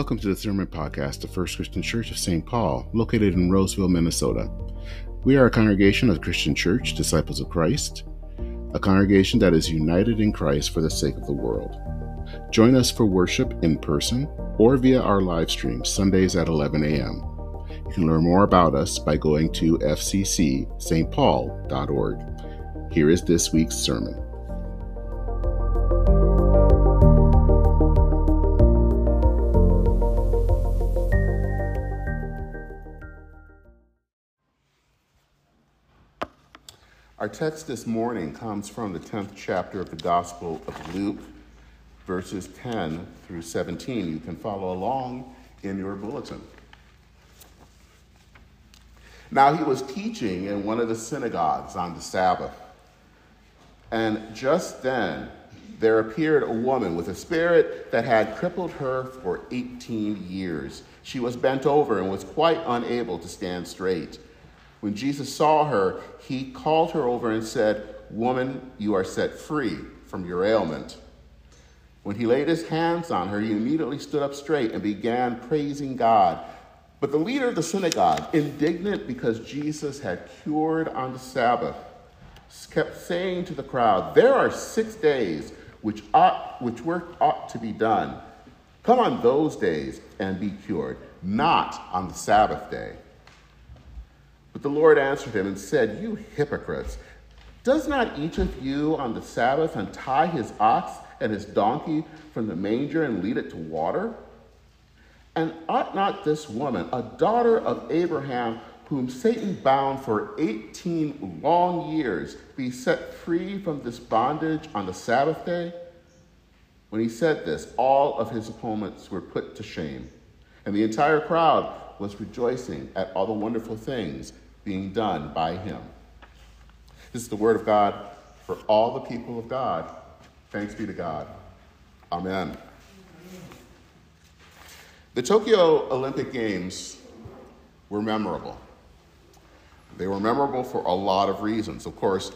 Welcome to the Sermon Podcast of First Christian Church of St. Paul, located in Roseville, Minnesota. We are a congregation of Christian Church, Disciples of Christ, a congregation that is united in Christ for the sake of the world. Join us for worship in person or via our live stream Sundays at 11 a.m. You can learn more about us by going to fccstpaul.org. Here is this week's sermon. Our text this morning comes from the 10th chapter of the Gospel of Luke, verses 10 through 17. You can follow along in your bulletin. Now, he was teaching in one of the synagogues on the Sabbath. And just then, there appeared a woman with a spirit that had crippled her for 18 years. She was bent over and was quite unable to stand straight. When Jesus saw her, he called her over and said, Woman, you are set free from your ailment. When he laid his hands on her, he immediately stood up straight and began praising God. But the leader of the synagogue, indignant because Jesus had cured on the Sabbath, kept saying to the crowd, There are six days which, ought, which work ought to be done. Come on those days and be cured, not on the Sabbath day. But the Lord answered him and said, You hypocrites, does not each of you on the Sabbath untie his ox and his donkey from the manger and lead it to water? And ought not this woman, a daughter of Abraham, whom Satan bound for 18 long years, be set free from this bondage on the Sabbath day? When he said this, all of his opponents were put to shame, and the entire crowd was rejoicing at all the wonderful things being done by him. This is the word of God for all the people of God. Thanks be to God. Amen. The Tokyo Olympic Games were memorable. They were memorable for a lot of reasons. Of course,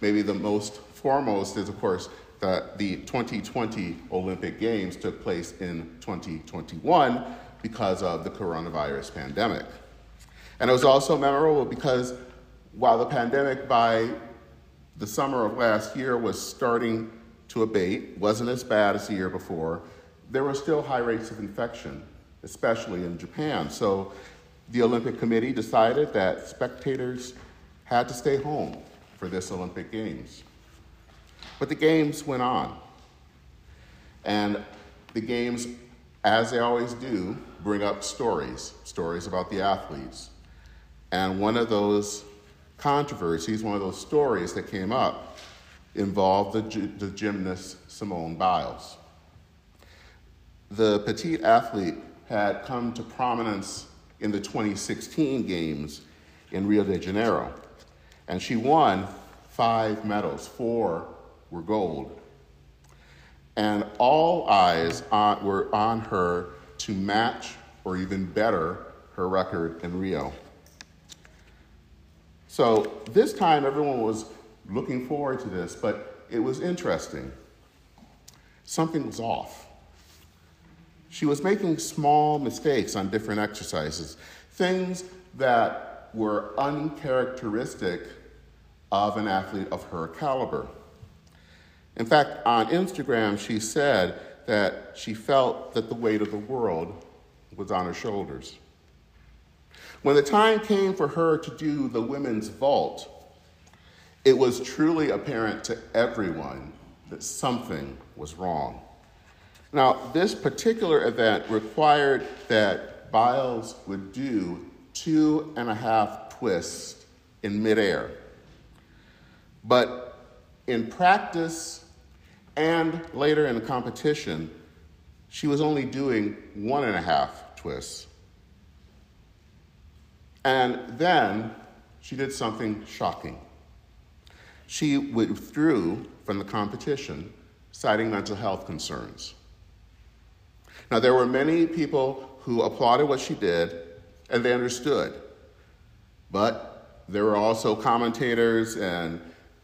maybe the most foremost is, of course, that the 2020 Olympic Games took place in 2021 because of the coronavirus pandemic. And it was also memorable because while the pandemic by the summer of last year was starting to abate, wasn't as bad as the year before, there were still high rates of infection, especially in Japan. So the Olympic Committee decided that spectators had to stay home for this Olympic Games. But the Games went on. And the Games, as they always do, bring up stories stories about the athletes, and one of those controversies, one of those stories that came up, involved the, the gymnast Simone Biles. The petite athlete had come to prominence in the 2016 Games in Rio de Janeiro, and she won five medals. Four were gold. And all eyes on, were on her to match or even better her record in Rio. So this time everyone was looking forward to this, but it was interesting. Something was off. She was making small mistakes on different exercises, things that were uncharacteristic of an athlete of her caliber. In fact, on Instagram, she said that she felt that the weight of the world was on her shoulders. When the time came for her to do the women's vault, it was truly apparent to everyone that something was wrong. Now, this particular event required that Biles would do two and a half twists in midair. But in practice and later in the competition, she was only doing one and a half twists. And then she did something shocking. She withdrew from the competition, citing mental health concerns. Now, there were many people who applauded what she did and they understood. But there were also commentators and,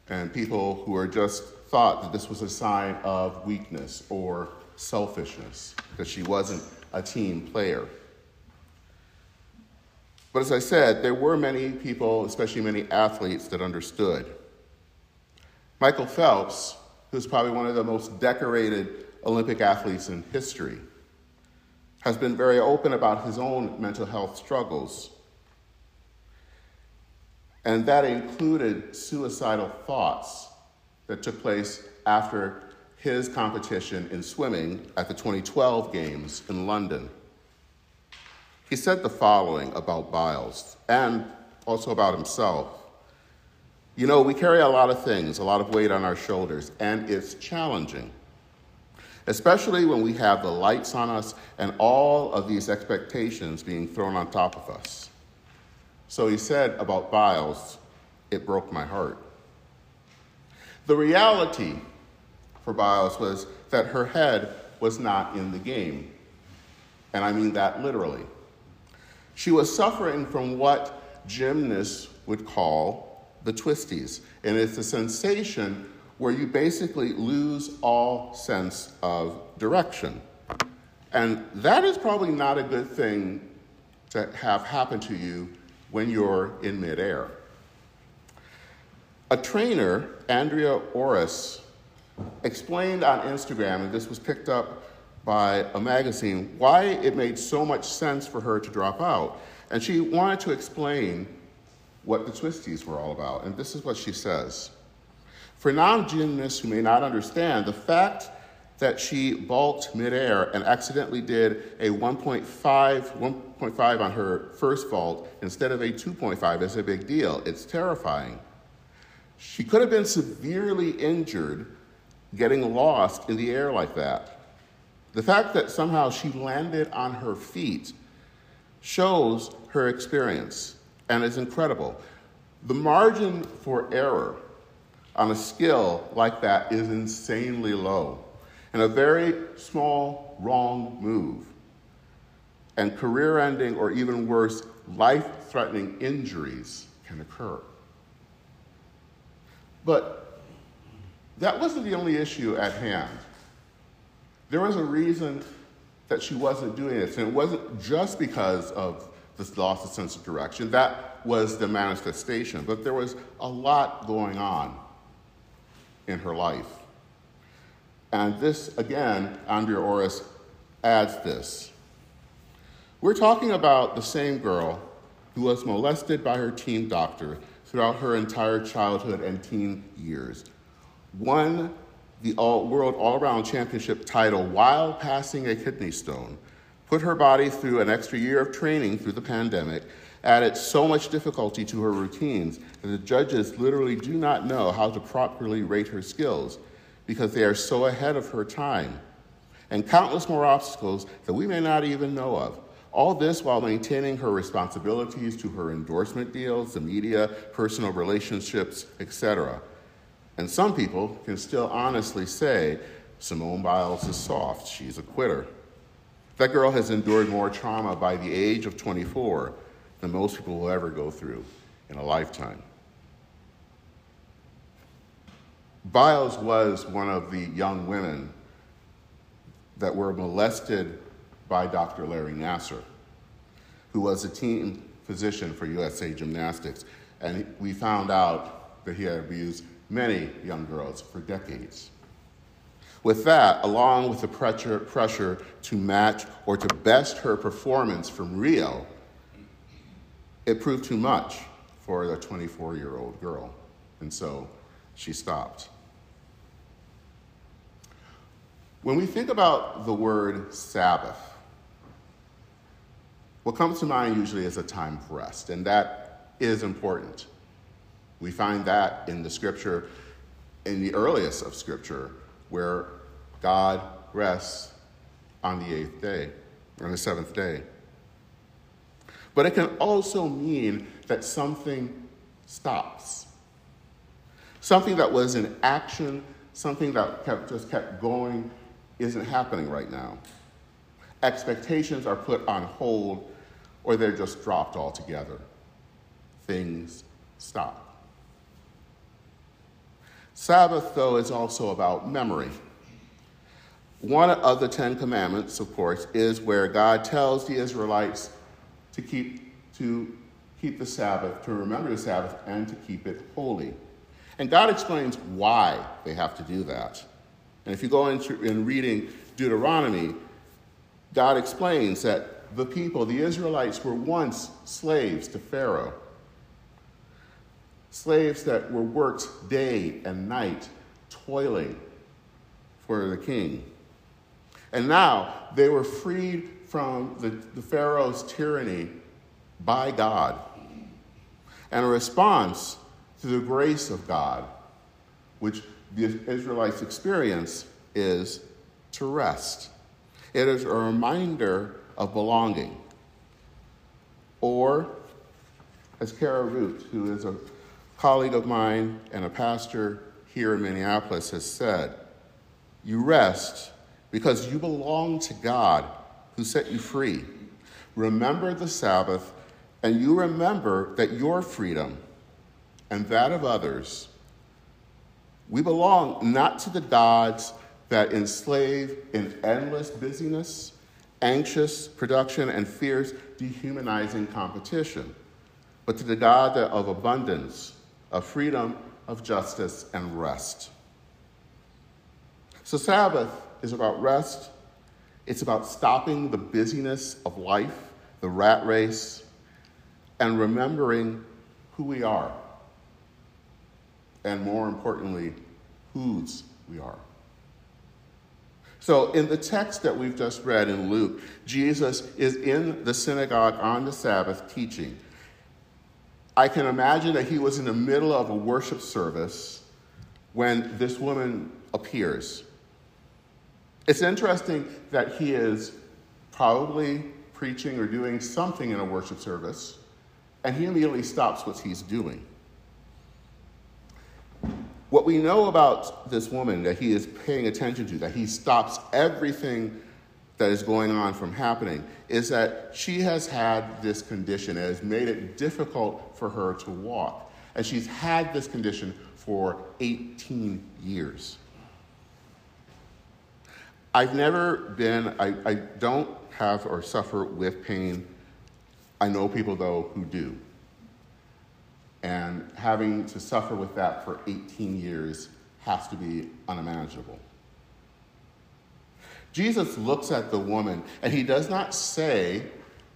and people who were just thought that this was a sign of weakness or selfishness, that she wasn't a team player. But as I said, there were many people, especially many athletes, that understood. Michael Phelps, who's probably one of the most decorated Olympic athletes in history, has been very open about his own mental health struggles. And that included suicidal thoughts that took place after his competition in swimming at the 2012 Games in London. He said the following about Biles and also about himself. You know, we carry a lot of things, a lot of weight on our shoulders, and it's challenging, especially when we have the lights on us and all of these expectations being thrown on top of us. So he said about Biles, it broke my heart. The reality for Biles was that her head was not in the game. And I mean that literally. She was suffering from what gymnasts would call the twisties. And it's a sensation where you basically lose all sense of direction. And that is probably not a good thing to have happen to you when you're in midair. A trainer, Andrea Orris, explained on Instagram, and this was picked up by a magazine, why it made so much sense for her to drop out. And she wanted to explain what the twisties were all about. And this is what she says For non gymnasts who may not understand, the fact that she bulked midair and accidentally did a 1.5, 1.5 on her first vault instead of a 2.5 is a big deal. It's terrifying. She could have been severely injured getting lost in the air like that. The fact that somehow she landed on her feet shows her experience and is incredible. The margin for error on a skill like that is insanely low. And a very small wrong move and career ending or even worse, life threatening injuries can occur. But that wasn't the only issue at hand. There was a reason that she wasn't doing this, and it wasn't just because of this loss of sense of direction. That was the manifestation, but there was a lot going on in her life. And this, again, Andrea Orris adds this. We're talking about the same girl who was molested by her team doctor throughout her entire childhood and teen years, won the all, World All Around Championship title while passing a kidney stone, put her body through an extra year of training through the pandemic, added so much difficulty to her routines that the judges literally do not know how to properly rate her skills because they are so ahead of her time, and countless more obstacles that we may not even know of. All this while maintaining her responsibilities to her endorsement deals, the media, personal relationships, etc. And some people can still honestly say Simone Biles is soft, she's a quitter. That girl has endured more trauma by the age of 24 than most people will ever go through in a lifetime. Biles was one of the young women that were molested by Dr. Larry Nassar, who was a team physician for USA Gymnastics. And we found out that he had abused many young girls for decades. With that, along with the pressure, pressure to match or to best her performance from Rio, it proved too much for the 24 year old girl. And so she stopped. When we think about the word Sabbath, what comes to mind usually is a time of rest, and that is important. We find that in the scripture, in the earliest of scripture, where God rests on the eighth day, on the seventh day. But it can also mean that something stops. Something that was in action, something that kept, just kept going, isn't happening right now. Expectations are put on hold or they're just dropped altogether. Things stop. Sabbath, though, is also about memory. one of the Ten Commandments, of course, is where God tells the Israelites to keep, to keep the Sabbath, to remember the Sabbath, and to keep it holy. And God explains why they have to do that. And if you go into in reading Deuteronomy, God explains that the people, the Israelites, were once slaves to Pharaoh. Slaves that were worked day and night, toiling for the king. And now they were freed from the, the Pharaoh's tyranny by God. And a response to the grace of God, which the Israelites experience, is to rest. It is a reminder of belonging. Or, as Kara Root, who is a colleague of mine and a pastor here in Minneapolis, has said, you rest because you belong to God who set you free. Remember the Sabbath, and you remember that your freedom and that of others, we belong not to the gods that enslave in endless busyness, anxious production, and fierce dehumanizing competition, but to the God of abundance, of freedom, of justice, and rest. So, Sabbath is about rest, it's about stopping the busyness of life, the rat race, and remembering who we are. And more importantly, whose we are. So, in the text that we've just read in Luke, Jesus is in the synagogue on the Sabbath teaching. I can imagine that he was in the middle of a worship service when this woman appears. It's interesting that he is probably preaching or doing something in a worship service, and he immediately stops what he's doing. What we know about this woman that he is paying attention to, that he stops everything that is going on from happening, is that she has had this condition. It has made it difficult for her to walk. And she's had this condition for 18 years. I've never been, I, I don't have or suffer with pain. I know people, though, who do. And having to suffer with that for 18 years has to be unimaginable. Jesus looks at the woman and he does not say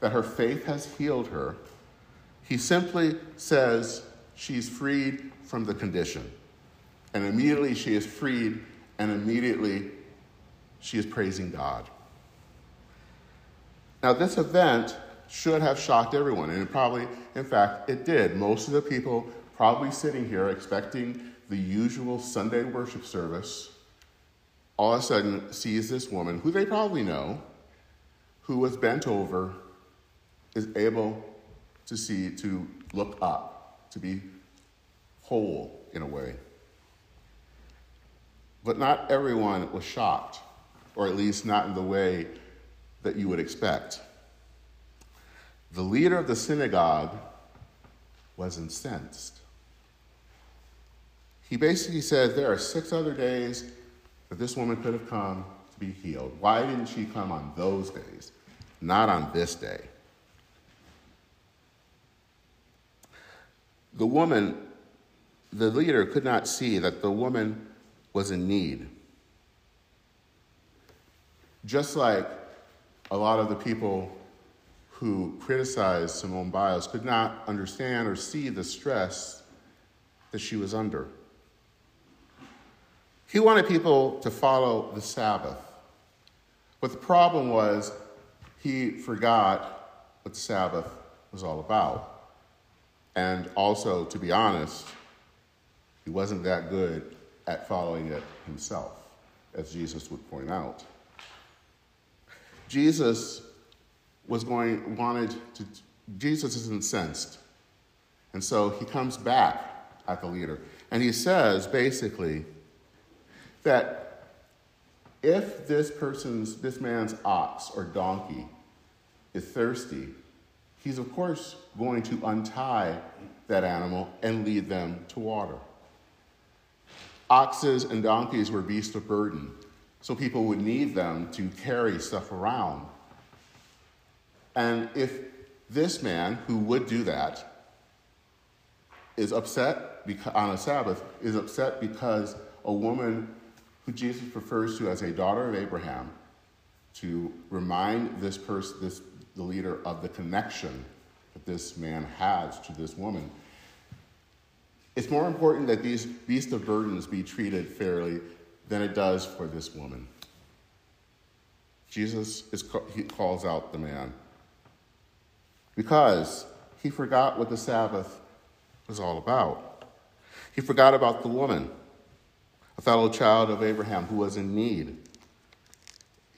that her faith has healed her. He simply says she's freed from the condition. And immediately she is freed, and immediately she is praising God. Now, this event should have shocked everyone. And probably, in fact, it did. Most of the people probably sitting here expecting the usual Sunday worship service all of a sudden sees this woman who they probably know, who was bent over, is able to see, to look up, to be whole in a way. But not everyone was shocked, or at least not in the way that you would expect. The leader of the synagogue was incensed. He basically said there are six other days that this woman could have come to be healed. Why didn't she come on those days, not on this day? The woman, the leader, could not see that the woman was in need. Just like a lot of the people who criticized Simone Biles could not understand or see the stress that she was under. He wanted people to follow the Sabbath. But the problem was he forgot what the Sabbath was all about. And also, to be honest, he wasn't that good at following it himself, as Jesus would point out. Jesus was going, wanted to, Jesus is incensed. And so he comes back at the leader. And he says basically that if this person's, this man's ox or donkey is thirsty, he's of course going to untie that animal and lead them to water. Oxes and donkeys were beasts of burden. so people would need them to carry stuff around. And if this man who would do that is upset because on a Sabbath, is upset because a woman who Jesus refers to as a daughter of Abraham, to remind this person, this the leader, of the connection that this man has to this woman. It's more important that these beasts of burdens be treated fairly than it does for this woman. Jesus is, he calls out the man because he forgot what the Sabbath was all about. He forgot about the woman, a fellow child of Abraham who was in need.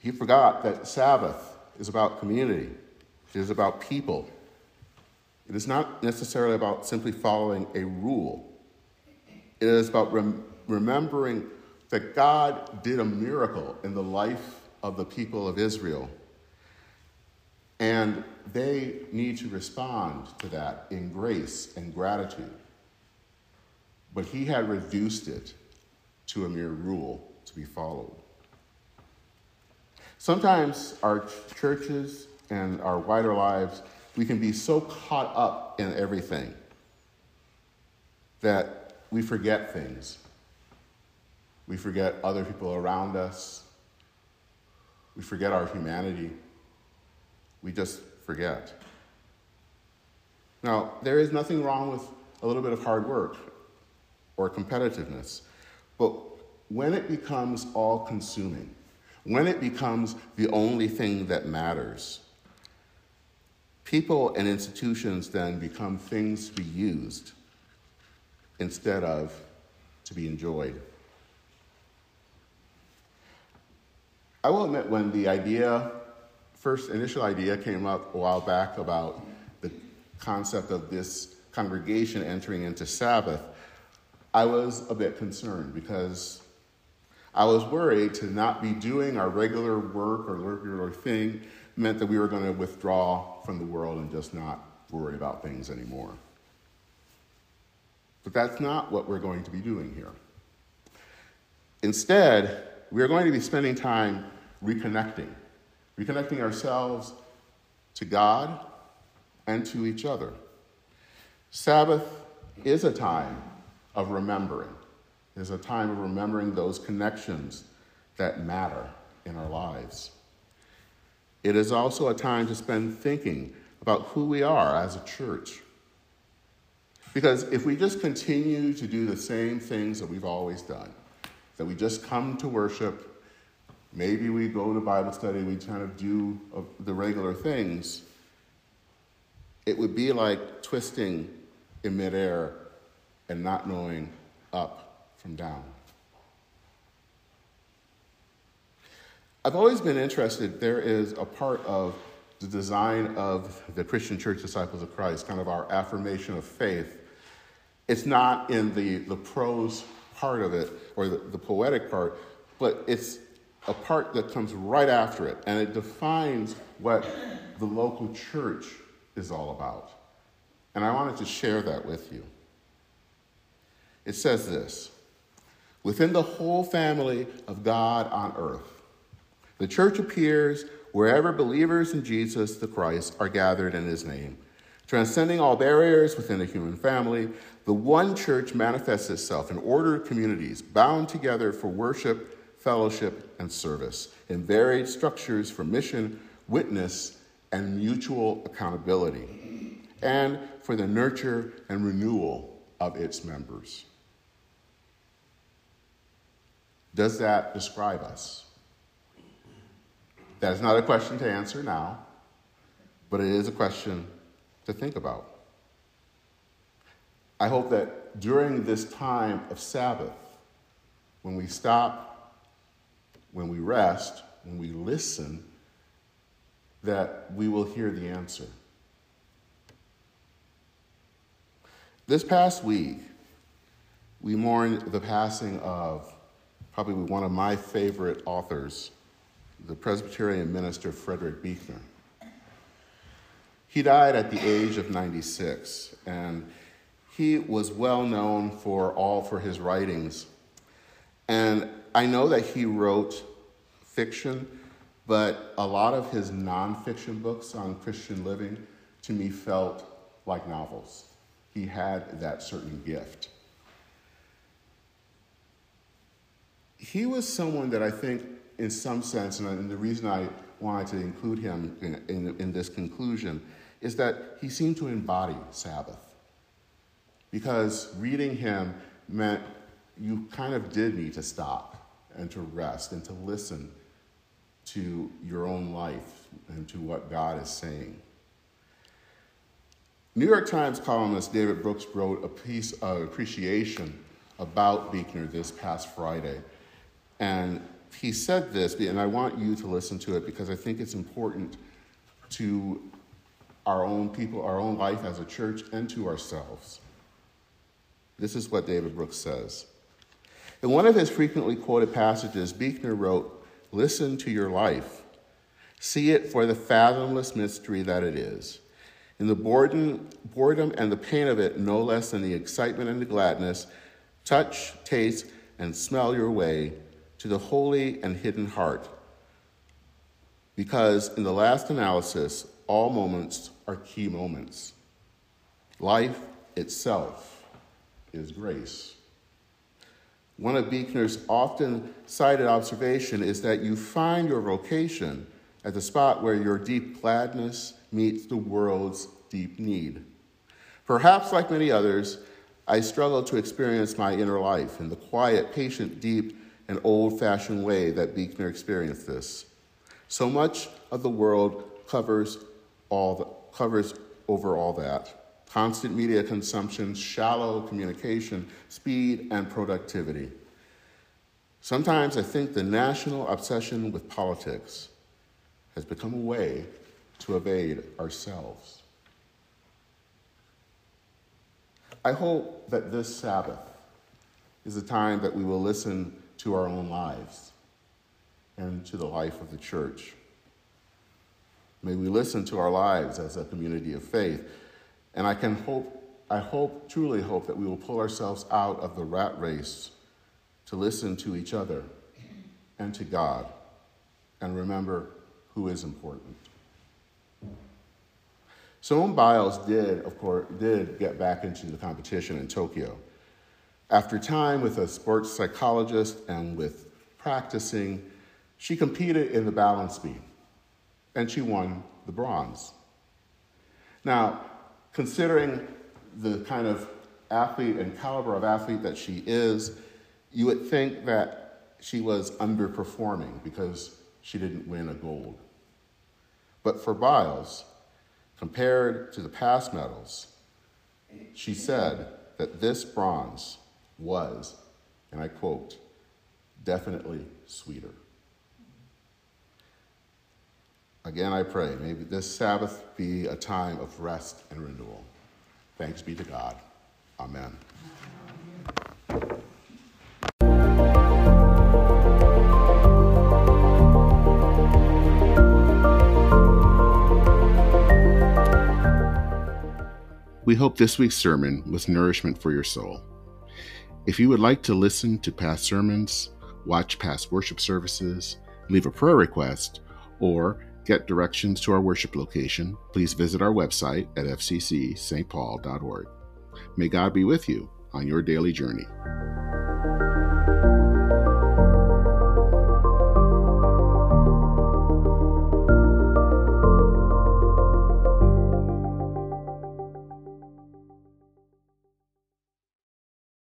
He forgot that Sabbath is about community, it is about people. It is not necessarily about simply following a rule. It is about rem- remembering that God did a miracle in the life of the people of Israel. And they need to respond to that in grace and gratitude. But he had reduced it to a mere rule to be followed. Sometimes our churches and our wider lives, we can be so caught up in everything that we forget things. We forget other people around us. We forget our humanity. We just forget. Now, there is nothing wrong with a little bit of hard work or competitiveness, but when it becomes all consuming, when it becomes the only thing that matters, people and institutions then become things to be used instead of to be enjoyed. I will admit, when the idea first initial idea came up a while back about the concept of this congregation entering into Sabbath, I was a bit concerned because I was worried to not be doing our regular work or regular thing meant that we were going to withdraw from the world and just not worry about things anymore. But that's not what we're going to be doing here. Instead, we are going to be spending time reconnecting reconnecting ourselves to God and to each other. Sabbath is a time of remembering, it is a time of remembering those connections that matter in our lives. It is also a time to spend thinking about who we are as a church. Because if we just continue to do the same things that we've always done, that we just come to worship Maybe we go to Bible study, we kind of do uh, the regular things. It would be like twisting in midair and not knowing up from down. I've always been interested, there is a part of the design of the Christian Church Disciples of Christ, kind of our affirmation of faith. It's not in the, the prose part of it or the, the poetic part, but it's a part that comes right after it, and it defines what the local church is all about. And I wanted to share that with you. It says this Within the whole family of God on earth, the church appears wherever believers in Jesus the Christ are gathered in his name. Transcending all barriers within the human family, the one church manifests itself in ordered communities bound together for worship fellowship, and service in varied structures for mission, witness, and mutual accountability, and for the nurture and renewal of its members. Does that describe us? That is not a question to answer now, but it is a question to think about. I hope that during this time of Sabbath, when we stop when we rest, when we listen, that we will hear the answer. This past week, we mourned the passing of probably one of my favorite authors, the Presbyterian minister Frederick Buechner. He died at the age of 96, and he was well known for all for his writings. And I know that he wrote fiction, but a lot of his nonfiction books on Christian living to me felt like novels. He had that certain gift. He was someone that I think, in some sense, and the reason I wanted to include him in, in, in this conclusion is that he seemed to embody Sabbath. Because reading him meant you kind of did need to stop and to rest and to listen to your own life and to what God is saying. New York Times columnist David Brooks wrote a piece of appreciation about Buechner this past Friday. And he said this, and I want you to listen to it because I think it's important to our own people, our own life as a church, and to ourselves. This is what David Brooks says. In one of his frequently quoted passages, Buechner wrote, Listen to your life. See it for the fathomless mystery that it is. In the boredom, boredom and the pain of it, no less than the excitement and the gladness, touch, taste, and smell your way to the holy and hidden heart. Because in the last analysis, all moments are key moments. Life itself is grace. One of Buechner's often cited observation is that you find your vocation at the spot where your deep gladness meets the world's deep need. Perhaps like many others, I struggle to experience my inner life in the quiet, patient, deep, and old fashioned way that Buechner experienced this. So much of the world covers all the, covers over all that constant media consumption, shallow communication, speed, and productivity. Sometimes I think the national obsession with politics has become a way to evade ourselves. I hope that this Sabbath is a time that we will listen to our own lives and to the life of the church. May we listen to our lives as a community of faith. And I can hope, I hope, truly hope that we will pull ourselves out of the rat race to listen to each other and to God and remember who is important. Simone Biles did, of course, did get back into the competition in Tokyo. After time with a sports psychologist and with practicing, she competed in the balance beam and she won the bronze. Now, considering the kind of athlete and caliber of athlete that she is, you would think that she was underperforming because she didn't win a gold. But for Biles, compared to the past medals, she said that this bronze was, and I quote, definitely sweeter. Again, I pray, may this Sabbath be a time of rest and renewal. Thanks be to God. Amen. We hope this week's sermon was nourishment for your soul. If you would like to listen to past sermons, watch past worship services, leave a prayer request, or get directions to our worship location, please visit our website at fccstpaul.org. May God be with you on your daily journey.